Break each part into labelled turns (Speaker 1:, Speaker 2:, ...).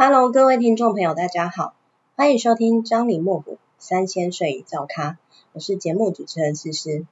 Speaker 1: Hello，各位听众朋友，大家好，欢迎收听张李莫府三千岁语造咖，我是节目主持人思思。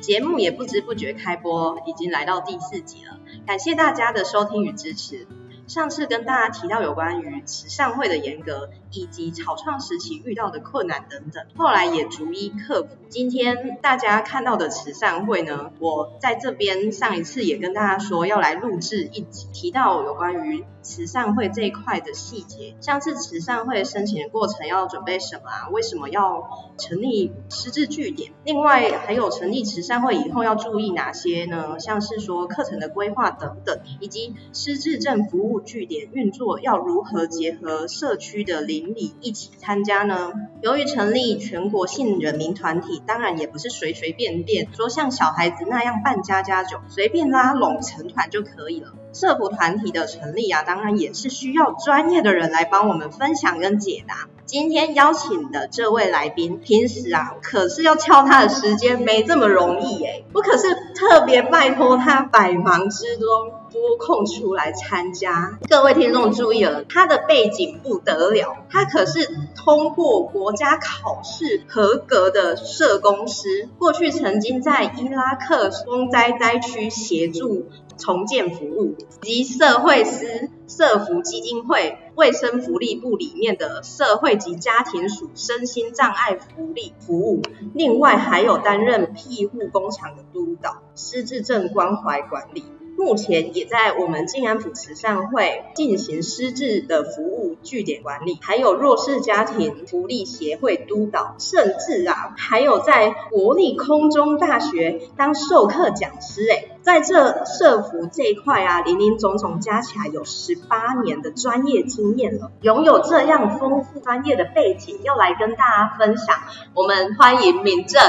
Speaker 1: 节目也不知不觉开播，已经来到第四集了，感谢大家的收听与支持。上次跟大家提到有关于慈善会的严格，以及草创时期遇到的困难等等，后来也逐一克服。今天大家看到的慈善会呢，我在这边上一次也跟大家说要来录制一集，提到有关于慈善会这一块的细节，像是慈善会申请的过程要准备什么啊？为什么要成立师资据点？另外还有成立慈善会以后要注意哪些呢？像是说课程的规划等等，以及失智症服务据点运作要如何结合社区的邻里一起参加呢？由于成立全国性人民团体，当然也不是随随便便说像小孩子那样办家家酒，随便拉拢成团就可以了。社福团体的成立啊，当然也是需要专业的人来帮我们分享跟解答。今天邀请的这位来宾，平时啊可是要敲他的时间没这么容易诶，我可是特别拜托他百忙之中拨空出来参加。各位听众注意了，他的背景不得了，他可是通过国家考试合格的社工师，过去曾经在伊拉克风灾灾区协助重建服务及社会司社福基金会卫生福利部里面的社会及家庭署身心障碍福利服务，另外还有担任庇护工厂的督导，失智症关怀管理。目前也在我们静安府慈善会进行失智的服务据点管理，还有弱势家庭福利协会督导，甚至啊，还有在国立空中大学当授课讲师诶。在这社福这一块啊，林林总总加起来有十八年的专业经验了，拥有这样丰富专业的背景，要来跟大家分享。我们欢迎明正。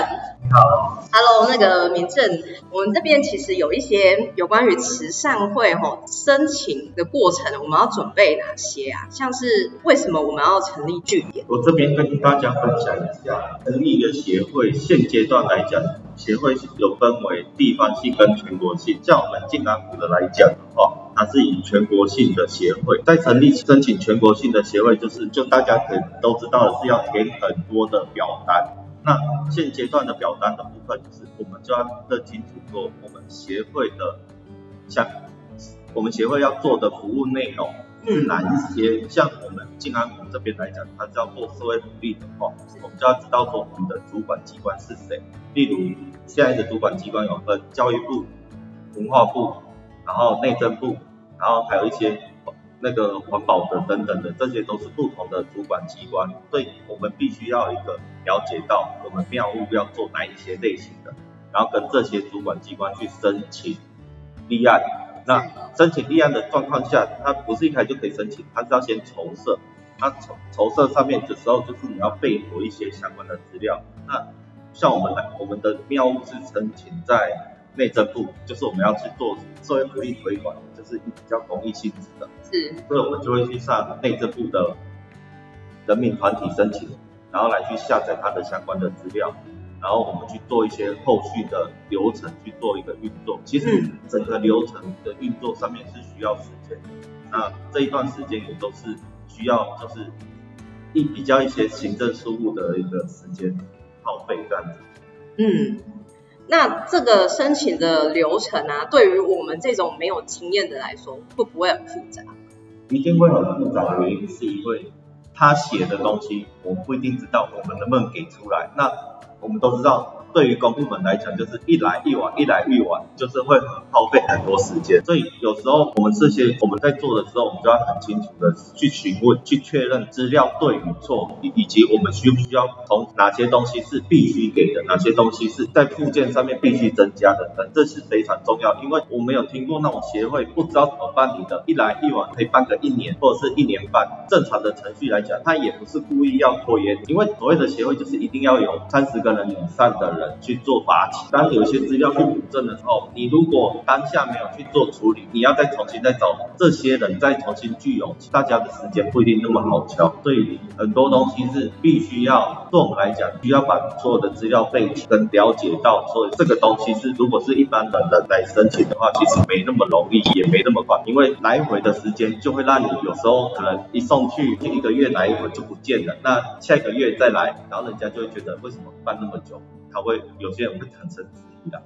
Speaker 2: 好
Speaker 1: ，Hello，那个明正，我们这边其实有一些有关于慈善会吼申请的过程，我们要准备哪些啊？像是为什么我们要成立据点？
Speaker 2: 我这边跟大家分享一下，成立一个协会，现阶段来讲。协会有分为地方性跟全国性，像我们静安府的来讲的话，它是以全国性的协会，在成立申请全国性的协会，就是就大家可以都知道的是要填很多的表单。那现阶段的表单的部分，就是我们就要认清楚说，我们协会的像我们协会要做的服务内容。嗯，哪一些？像我们静安湖这边来讲，它是要做社会福利的话，我们就要知道说我们的主管机关是谁。例如，现在的主管机关有分教育部、文化部，然后内政部，然后还有一些那个环保的等等的，这些都是不同的主管机关。所以我们必须要一个了解到我们庙务要做哪一些类型的，然后跟这些主管机关去申请立案。那申请立案的状况下，它不是一开就可以申请，它是要先筹设。它筹筹设上面的时候，就是你要备妥一些相关的资料。那像我们来，我们的庙务是申请在内政部，就是我们要去做社会福利推广，就是比较公益性质的。
Speaker 1: 是。
Speaker 2: 所以我们就会去上内政部的人民团体申请，然后来去下载它的相关的资料。然后我们去做一些后续的流程，去做一个运作。其实整个流程的运作上面是需要时间的。那这一段时间也都是需要，就是一比较一些行政事务的一个时间耗费这样子。
Speaker 1: 嗯，那这个申请的流程啊，对于我们这种没有经验的来说，会不会很复杂？
Speaker 2: 一定会很复杂的原因是因为他写的东西，我们不一定知道我们能不能给出来。那我们都知道。对于公部门来讲，就是一来一往，一来一往，就是会耗费很多时间。所以有时候我们这些我们在做的时候，我们就要很清楚的去询问、去确认资料对与错，以及我们需不需要从哪些东西是必须给的，哪些东西是在附件上面必须增加的等，这是非常重要。因为我没有听过那种协会不知道怎么办理的，一来一往可以办个一年或者是一年半。正常的程序来讲，他也不是故意要拖延，因为所谓的协会就是一定要有三十个人以上的人。去做发起。当有些资料去补正的时候，你如果当下没有去做处理，你要再重新再找这些人再重新聚拢，大家的时间不一定那么好敲。所以很多东西是必须要，对我们来讲，需要把所有的资料背景跟了解到，所以这个东西是如果是一般的人来申请的话，其实没那么容易，也没那么快，因为来回的时间就会让你有时候可能一送去一个月来一回就不见了，那下一个月再来，然后人家就会觉得为什么办那么久，他会有些人会产生质疑的。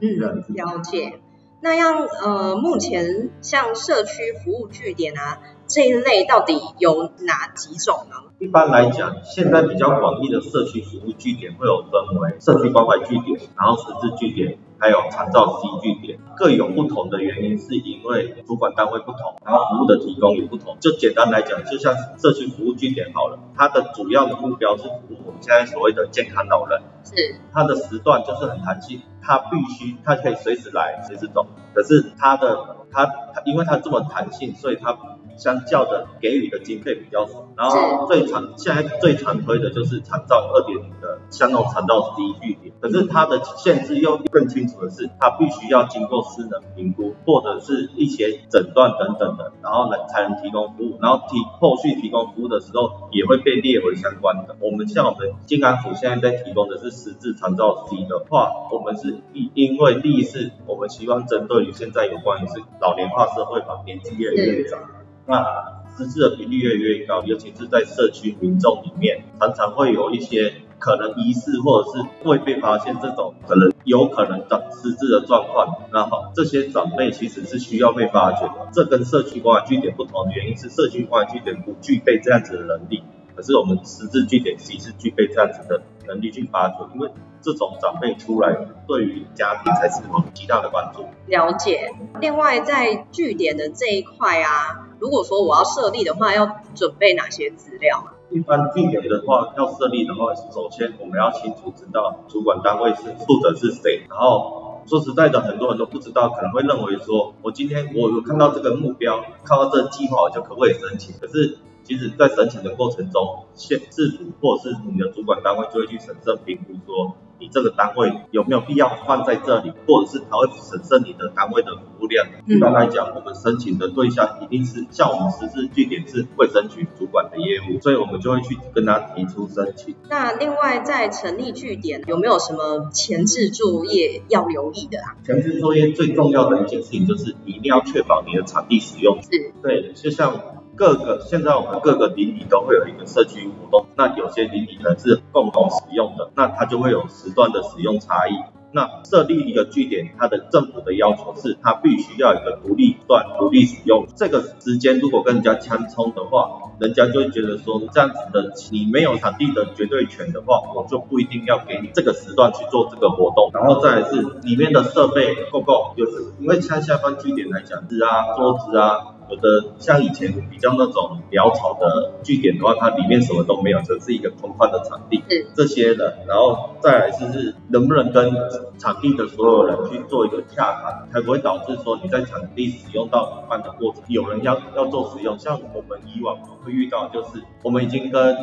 Speaker 1: 嗯，了解。那样呃，目前像社区服务据点啊这一类，到底有哪几种呢？
Speaker 2: 一般来讲，现在比较广义的社区服务据点会有分为社区关怀据点，然后实质据点。还有长照 C 据点各有不同的原因，是因为主管单位不同，然后服务的提供也不同。就简单来讲，就像社区服务据点好了，它的主要的目标是服务我们现在所谓的健康老人。
Speaker 1: 是。
Speaker 2: 它的时段就是很弹性，它必须它可以随时来随时走。可是它的它它因为它这么弹性，所以它。相较的给予的经费比较少，然后最常现在最常推的就是长照二点零的像那种长照 C 据点，可是它的限制又更清楚的是，它必须要经过私人评估或者是一些诊断等等的，然后来才能提供服务，然后提后续提供服务的时候也会被列为相关的。我们像我们健安府现在在提供的是实质长照 C 的话，我们是因因为第一是我们希望针对于现在有关于是老年化社会嘛，年纪越来越长。那失智的频率越来越高，尤其是在社区民众里面，常常会有一些可能疑似或者是未被发现这种可能有可能长失智的状况。那好，这些长辈其实是需要被发掘的。这跟社区关怀据点不同的原因是，社区关怀据点不具备这样子的能力，可是我们失智据点其实是具备这样子的能力去发掘，因为这种长辈出来对于家庭才是有极大的帮助。
Speaker 1: 了解。另外在据点的这一块啊。如果说我要设立的话，要准备哪些资料啊？
Speaker 2: 一般据点的话，要设立的话，首先我们要清楚知道主管单位是负责是谁。然后说实在的，很多人都不知道，可能会认为说，我今天我有看到这个目标，看到这个计划，我就可不可以申请？可是其实，在申请的过程中，县市府或者是你的主管单位就会去审慎评估说。你这个单位有没有必要放在这里，或者是他会审慎你的单位的服务量？嗯、一般来讲，我们申请的对象一定是像我们实质据点是卫生局主管的业务，所以我们就会去跟他提出申请。
Speaker 1: 那另外在成立据点有没有什么前置作业要留意的啊？
Speaker 2: 前置作业最重要的一件事情就是你一定要确保你的场地使用。
Speaker 1: 是。
Speaker 2: 对，就像。各个现在我们各个邻里都会有一个社区活动，那有些邻里呢是共同使用的，那它就会有时段的使用差异。那设立一个据点，它的政府的要求是，它必须要有一个独立段、独立使用。这个时间如果跟人家相冲的话，人家就会觉得说，这样子的你没有场地的绝对权的话，我就不一定要给你这个时段去做这个活动。然后再来是里面的设备够不够，就是因为像下方据点来讲，是啊，桌子啊。有的像以前比较那种潦草的据点的话，它里面什么都没有，只是一个空旷的场地。嗯。这些的，然后再来就是能不能跟场地的所有人去做一个洽谈，才不会导致说你在场地使用到一半的过程，有人要要做使用。像我们以往会遇到，就是我们已经跟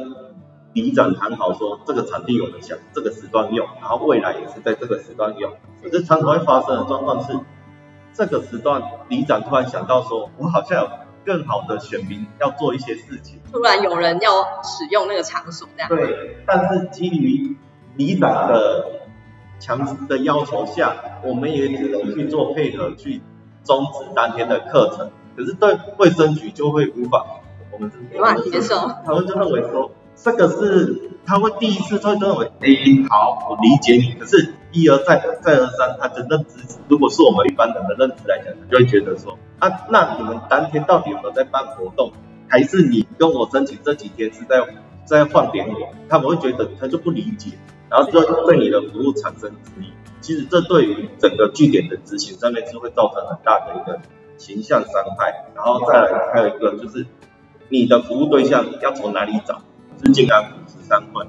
Speaker 2: 里长谈好说，这个场地我们想这个时段用，然后未来也是在这个时段用。可是常常会发生的状况是。这个时段，里长突然想到说，我好像有更好的选民要做一些事情。
Speaker 1: 突然有人要使用那个场所，这样。
Speaker 2: 对，但是基于里长的强的要求下，我们也只能去做配合，去终止当天的课程。可是对卫生局就会无法，我们
Speaker 1: 无法接受。
Speaker 2: 他们就认为说，这个是他会第一次会认为，哎，好，我理解你，可是。一而再，再而三，他的认知，如果是我们一般人的认知来讲，他就会觉得说，啊，那你们当天到底有没有在办活动，还是你跟我申请这几天是在在放点我？他们会觉得他就不理解，然后就对你的服务产生质疑。其实这对于整个据点的执行上面是会造成很大的一个形象伤害。然后再来还有一个就是，你的服务对象要从哪里找？是健安府十三会。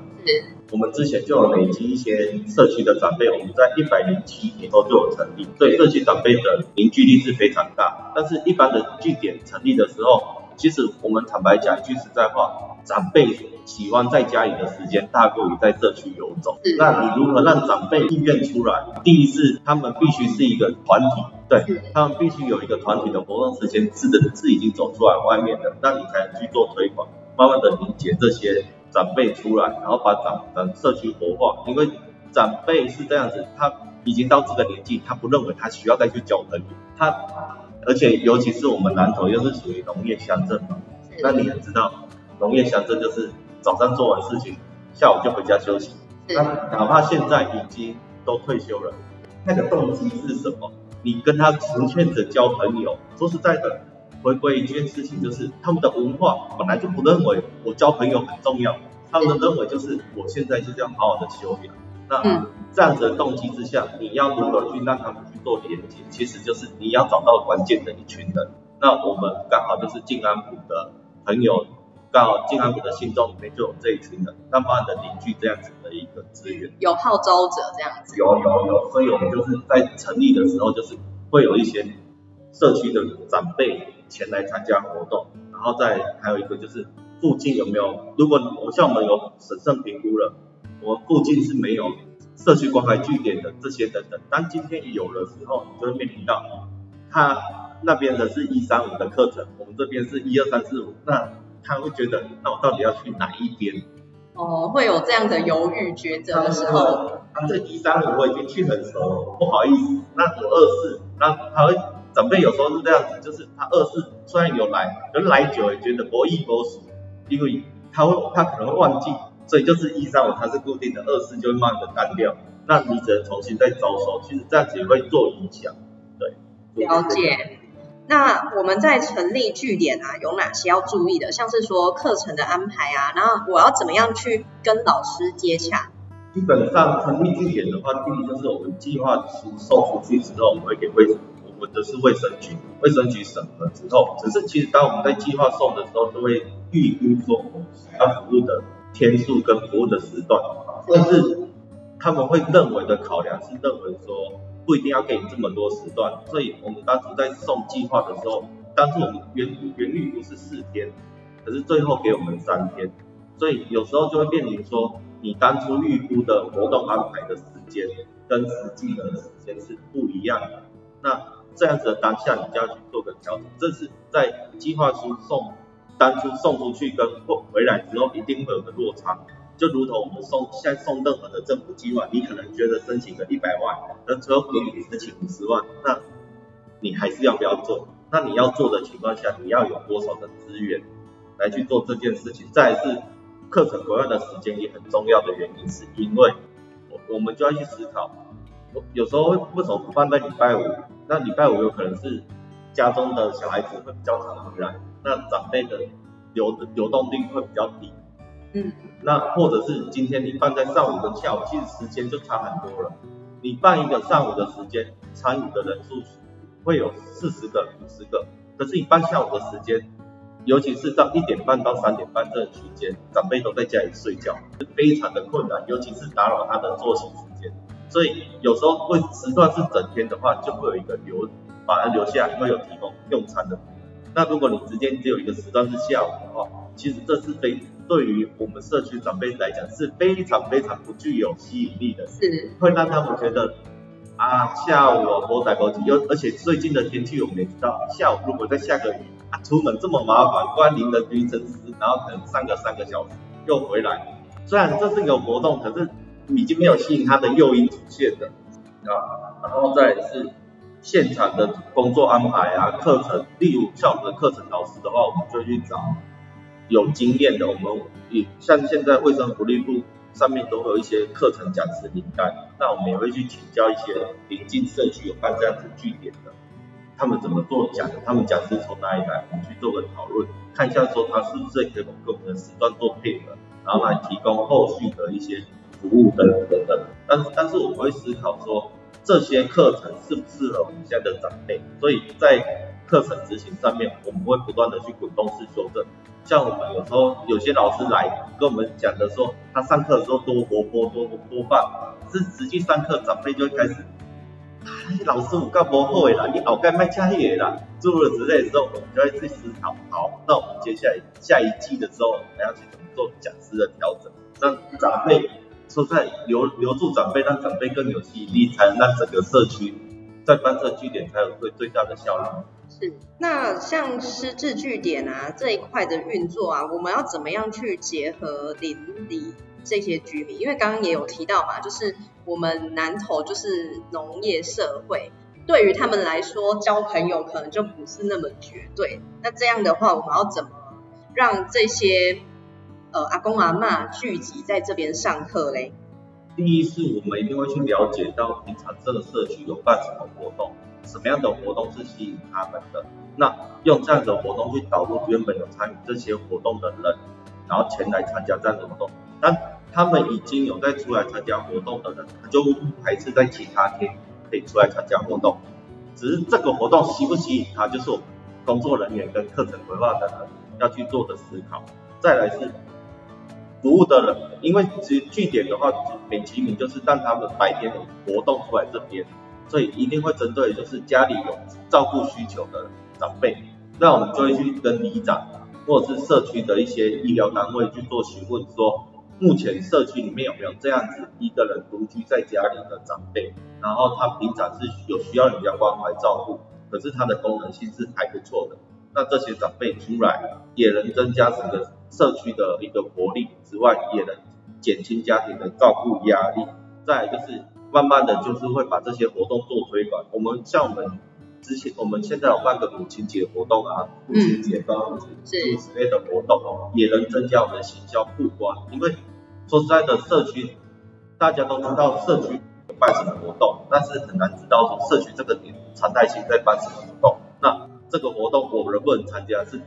Speaker 2: 我们之前就有累积一些社区的长辈，我们在一百零七年后就有成立，所以社区长辈的凝聚力是非常大。但是，一般的据点成立的时候，其实我们坦白讲一句实在话，长辈喜欢在家里的时间大过于在社区游走。
Speaker 1: 是
Speaker 2: 那你如何让长辈意愿出来？第一是他们必须是一个团体，对，他们必须有一个团体的活动时间，是的，是已经走出来外面的，那你才能去做推广，慢慢的理解这些长辈出来，然后把长长社区活化。因为长辈是这样子，他已经到这个年纪，他不认为他需要再去交朋友，他而且尤其是我们南投又是属于农业乡镇嘛，那你也知道。农业乡镇就是早上做完事情，下午就回家休息。那哪怕现在已经都退休了，那个动机是什么？你跟他纯粹的交朋友，说实在的，回归一件事情，就是他们的文化本来就不认为我交朋友很重要，他们认为就是我现在就是要好好的修养。那这样子的动机之下，你要如何去让他们去做连接？其实就是你要找到关键的一群人。那我们刚好就是静安埔的朋友。刚好静安埔的心中里面就有这一群人，那慢慢的凝聚这样子的一个资源，
Speaker 1: 有号召者这样子。
Speaker 2: 有有有，所以我们就是在成立的时候，就是会有一些社区的长辈前来参加活动，然后再还有一个就是附近有没有，如果我像我们有审慎评估了，我们附近是没有社区关怀据点的这些等等，当今天有的时候，你就会面临到他那边的是一三五的课程，我们这边是一二三四五，那。他会觉得，那我到底要去哪一边？
Speaker 1: 哦，会有这样的犹豫抉择的时候。
Speaker 2: 他这一三五我已经去很熟了，不好意思，那我二四，那他会长辈有时候是这样子，就是他二四虽然有来，人来久也觉得不易不熟，因为他会他可能会忘记，所以就是一三五它是固定的，二四就会慢慢的干掉，那你只能重新再招收，其实这样子也会做影响，对。
Speaker 1: 了解。那我们在成立据点啊，有哪些要注意的？像是说课程的安排啊，然后我要怎么样去跟老师接洽？
Speaker 2: 基本上成立据点的话，第一就是我们计划书送出去之后，我们会给卫，我们的是卫生局，卫生局审核之后，只是其实当我们在计划送的时候，都会预估说我们要服务的天数跟服务的时段，但是他们会认为的考量是认为说。不一定要给你这么多时段，所以我们当初在送计划的时候，当初我们原原预估是四天，可是最后给我们三天，所以有时候就会面临说，你当初预估的活动安排的时间跟实际的时间是不一样的，那这样子的当下你就要去做个调整，这是在计划书送当初送出去跟回回来之后一定会有个落差。就如同我们送现在送任何的政府计划，你可能觉得申请个一百万，那最后给你申请五十万，那你还是要不要做？那你要做的情况下，你要有多少的资源来去做这件事情？再来是课程规划的时间也很重要的原因，是因为我我们就要去思考，有时候为什么不放在礼拜五？那礼拜五有可能是家中的小孩子会比较常回来，那长辈的流流动率会比较低。嗯，那或者是今天你放在上午跟下午，其实时间就差很多了。你办一个上午的时间，参与的人数会有四十个、五十个，可是你办下午的时间，尤其是到一点半到三点半这个区间，长辈都在家里睡觉，非常的困难，尤其是打扰他的作息时间。所以有时候会时段是整天的话，就会有一个留把它留下，会有提供用餐的。那如果你直接只有一个时段是下午的话，其实这是非对于我们社区长辈来讲是非常非常不具有吸引力的，是会让他们觉得啊下午我多待多久，又而且最近的天气我们也知道，下午如果再下个雨啊出门这么麻烦，关林的凌晨时，然后可能上个三个小时又回来，虽然这是一个活动，可是已经没有吸引他的诱因出现的啊，然后再是现场的工作安排啊课程，例如像我们的课程老师的话，我们就去找。有经验的，我们也像现在卫生福利部上面都会有一些课程讲师名单，那我们也会去请教一些邻近社区有办这样子据点的，他们怎么做讲，他们讲师从哪里来，我们去做个讨论，看一下说他是不是可以跟我们的时段做配合，然后来提供后续的一些服务等等等等。但是但是我会思考说这些课程适不适合我们现在的长辈，所以在课程执行上面，我们会不断的去滚动式修正。像我们有时候有些老师来跟我们讲的说，他上课的时候多活泼多多放，是实际上课长辈就会开始老师我干不好啦，你后盖卖吃迄个啦，诸如此类的时候，我们就会去思考，好，那我们接下来下一季的时候，我们要去怎么做讲师的调整，让长辈说在留留住长辈，让长辈更有吸引力，才能让整个社区在办社据点才有最最大的效率。
Speaker 1: 是，那像失智据点啊这一块的运作啊，我们要怎么样去结合邻里这些居民？因为刚刚也有提到嘛，就是我们南投就是农业社会，对于他们来说交朋友可能就不是那么绝对。那这样的话，我们要怎么让这些呃阿公阿嬷聚集在这边上课嘞？
Speaker 2: 第一是我们一定会去了解到平常这个社区有办什么活动。什么样的活动是吸引他们的？那用这样的活动去导入原本有参与这些活动的人，然后前来参加这样的活动。但他们已经有在出来参加活动的人，他就还是在其他天可以出来参加活动。只是这个活动吸不吸引他，就是我们工作人员跟课程规划的人要去做的思考。再来是服务的人，因为其实据点的话，美其名就是让他们白天有活动出来这边。所以一定会针对就是家里有照顾需求的长辈，那我们就会去跟里长或者是社区的一些医疗单位去做询问，说目前社区里面有没有这样子一个人独居在家里的长辈，然后他平常是有需要人家关怀照顾，可是他的功能性是还不错的，那这些长辈出来也能增加整个社区的一个活力之外，也能减轻家庭的照顾压力，再来就是。慢慢的就是会把这些活动做推广。我们像我们之前，我们现在有办个母亲节活动啊，父亲节、端午节诸此类的活动，也能增加我们的行销曝光。因为说实在的，社区大家都知道社区有办什么活动，但是很难知道说社区这个点常态性在办什么活动。这个活动我们能不能参加，是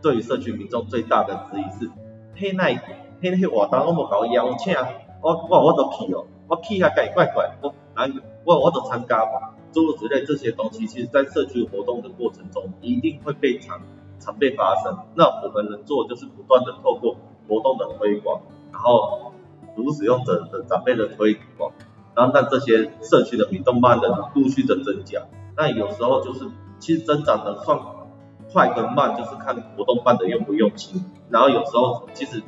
Speaker 2: 对于社区民众最大的质疑是：嘿那嘿那活动我们搞邀请，我我我都去哦。我去下改怪怪，我来我我都参加嘛，诸如此类这些东西，其实在社区活动的过程中，一定会被常常被发生。那我们能做就是不断的透过活动的推广，然后如使用者的长辈的推广，然后让这些社区的民众慢的陆续的增加。那有时候就是其实增长的算快跟慢，就是看活动办的用不用心。然后有时候其实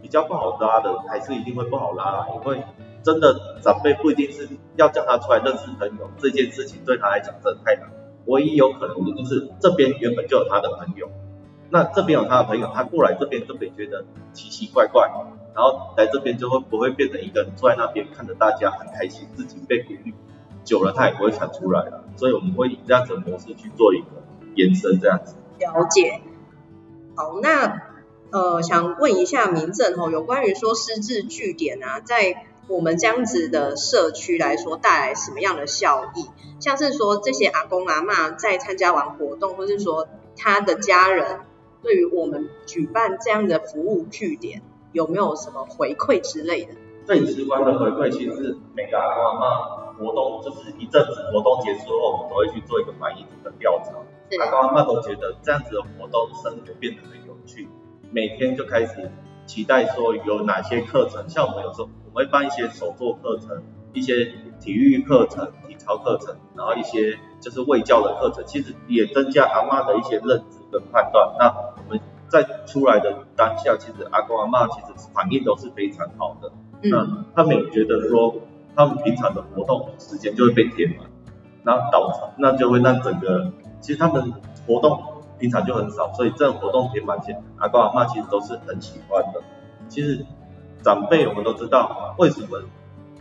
Speaker 2: 比较不好拉的，还是一定会不好拉，因为。真的长辈不一定是要叫他出来认识朋友，这件事情对他来讲真的太难。唯一有可能的就是这边原本就有他的朋友，那这边有他的朋友，他过来这边就会觉得奇奇怪怪，然后来这边就会不会变成一个人坐在那边看着大家很开心，自己被鼓励，久了他也不会想出来了。所以我们会以这样子的模式去做一个延伸，这样子。
Speaker 1: 了解。好，那呃想问一下民政哦，有关于说失智据点啊，在我们这样子的社区来说，带来什么样的效益？像是说这些阿公阿妈在参加完活动，或是说他的家人对于我们举办这样的服务据点，有没有什么回馈之类的？
Speaker 2: 最直观的回馈，其实是每个阿公阿嬷活动就是一阵子活动结束后，我们都会去做一个满意度的调查。阿公阿妈都觉得这样子的活动生活变得很有趣，每天就开始期待说有哪些课程，像我们有时候。我们会办一些手作课程，一些体育课程、体操课程，然后一些就是卫教的课程，其实也增加阿妈的一些认知跟判断。那我们在出来的当下，其实阿公阿妈其实反应都是非常好的。嗯。那他们也觉得说，他们平常的活动时间就会被填满，然后导致那就会让整个其实他们活动平常就很少，所以这种活动填满前，阿公阿妈其实都是很喜欢的。其实。长辈我们都知道，为什么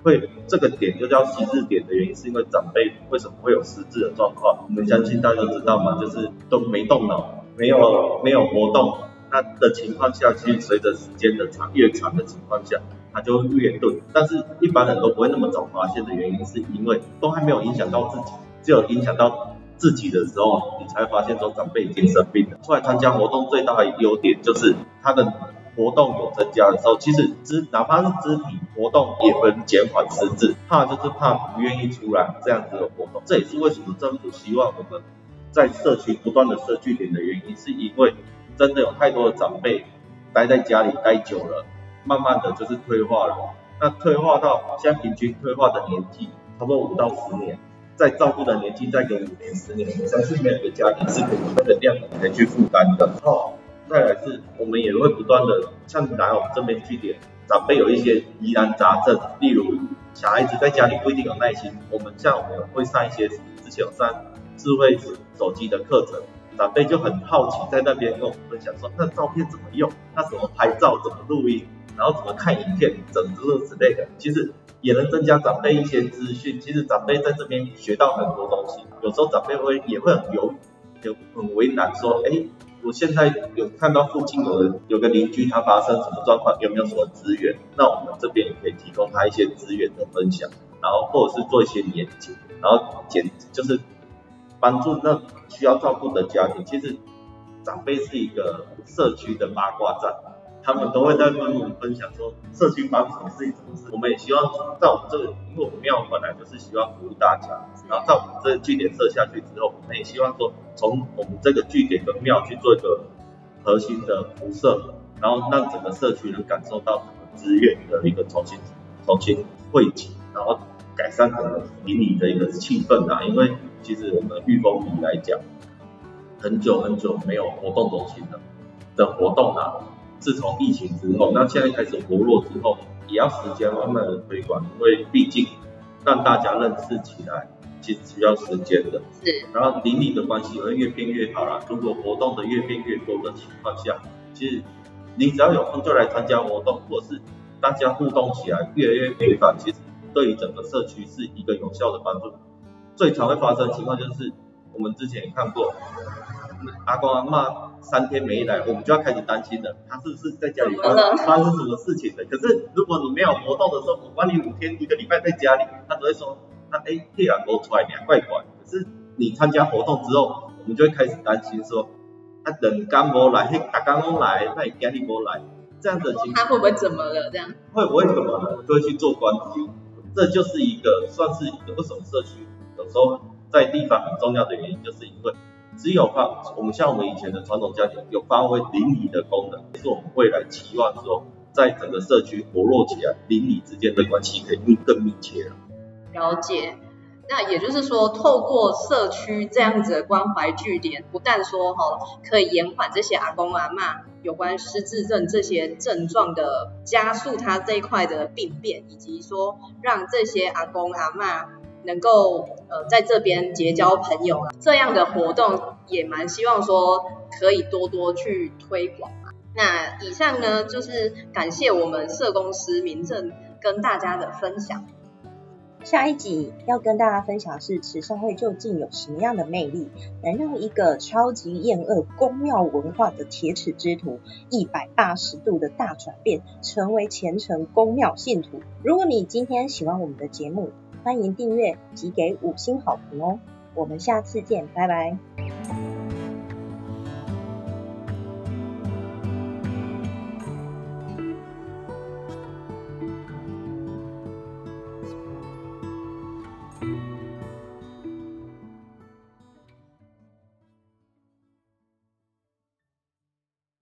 Speaker 2: 会这个点就叫失智点的原因，是因为长辈为什么会有失智的状况？我们相信大家都知道嘛，就是都没动脑，没有没有活动，那的情况下，其实随着时间的长越长的情况下，它就越钝。但是一般人都不会那么早发现的原因，是因为都还没有影响到自己，只有影响到自己的时候，你才会发现说长辈已经生病了。出来参加活动最大的优点就是他的。活动有增加的时候，其实肢哪怕是肢体活动也会减缓失智，怕就是怕不愿意出来这样子的活动。这也是为什么政府希望我们在社区不断的设据点的原因，是因为真的有太多的长辈待在家里待久了，慢慢的就是退化了。那退化到现在平均退化的年纪差不多五到十年，在照顾的年纪再给五年、十年，我相信没有一个家庭是可以那个量可以去负担的。哦，再来是，我们也会不断的像来我们这边据点，长辈有一些疑难杂症，例如小孩子在家里不一定有耐心，我们像我们会上一些之前有上智慧手机的课程，长辈就很好奇在那边跟我们分享说，那照片怎么用？那怎么拍照？怎么录音？然后怎么看影片？整个之类的，其实。也能增加长辈一些资讯。其实长辈在这边学到很多东西，有时候长辈会也会很犹豫，就很为难，说，哎，我现在有看到附近有人有个邻居他发生什么状况，有没有什么资源？那我们这边也可以提供他一些资源的分享，然后或者是做一些连结，然后简就是帮助那需要照顾的家庭。其实长辈是一个社区的八卦站。他们都会在跟我们分享说，社区帮扶是一种，事。我们也希望在我们这个，因为我们庙本来就是希望服务大家，然后在我们这个据点设下去之后，我们也希望说，从我们这个据点跟庙去做一个核心的辐射，然后让整个社区能感受到资源的一个重新重新汇集，然后改善整个邻里的一个气氛啊。因为其实我们玉峰里来讲，很久很久没有活动中心了的活动啊。自从疫情之后，那现在开始活络之后，也要时间慢慢的推广，因为毕竟让大家认识起来，其实需要时间的。
Speaker 1: 是。
Speaker 2: 然后邻里的关系会越变越好啦。如果活动的越变越多的情况下，其实你只要有空就来参加活动，或是大家互动起来越来越频繁，其实对于整个社区是一个有效的帮助。最常会发生的情况就是，我们之前也看过。阿公阿嬷三天没来，我们就要开始担心了，他是不是在家里发生发生什么事情了？可是如果你没有活动的时候，我管你五天一个礼拜在家里，他只会说，那哎，突然多出来两怪怪。可是你参加活动之后，我们就会开始担心说，他人刚没来，嘿，大刚刚来，那家里没来，这样的情况，
Speaker 1: 他会不会怎么了？这样
Speaker 2: 会不会怎么了？就会去做关心，这就是一个算是一个为什么社区有时候在地方很重要的原因，就是因为。只有发，我们像我们以前的传统家庭有发挥邻里的功能，是我们未来期望说，在整个社区活络起来，邻里之间的关系可以更密切了。
Speaker 1: 了解，那也就是说，透过社区这样子的关怀据点，不但说哈可以延缓这些阿公阿妈有关失智症这些症状的加速，他这一块的病变，以及说让这些阿公阿妈。能够呃在这边结交朋友啊，这样的活动也蛮希望说可以多多去推广嘛。那以上呢就是感谢我们社公司民政跟大家的分享。
Speaker 3: 下一集要跟大家分享是慈善会究竟有什么样的魅力，能让一个超级厌恶公庙文化的铁齿之徒一百八十度的大转变，成为虔诚公庙信徒。如果你今天喜欢我们的节目，欢迎订阅及给五星好评哦！我们下次见，拜拜。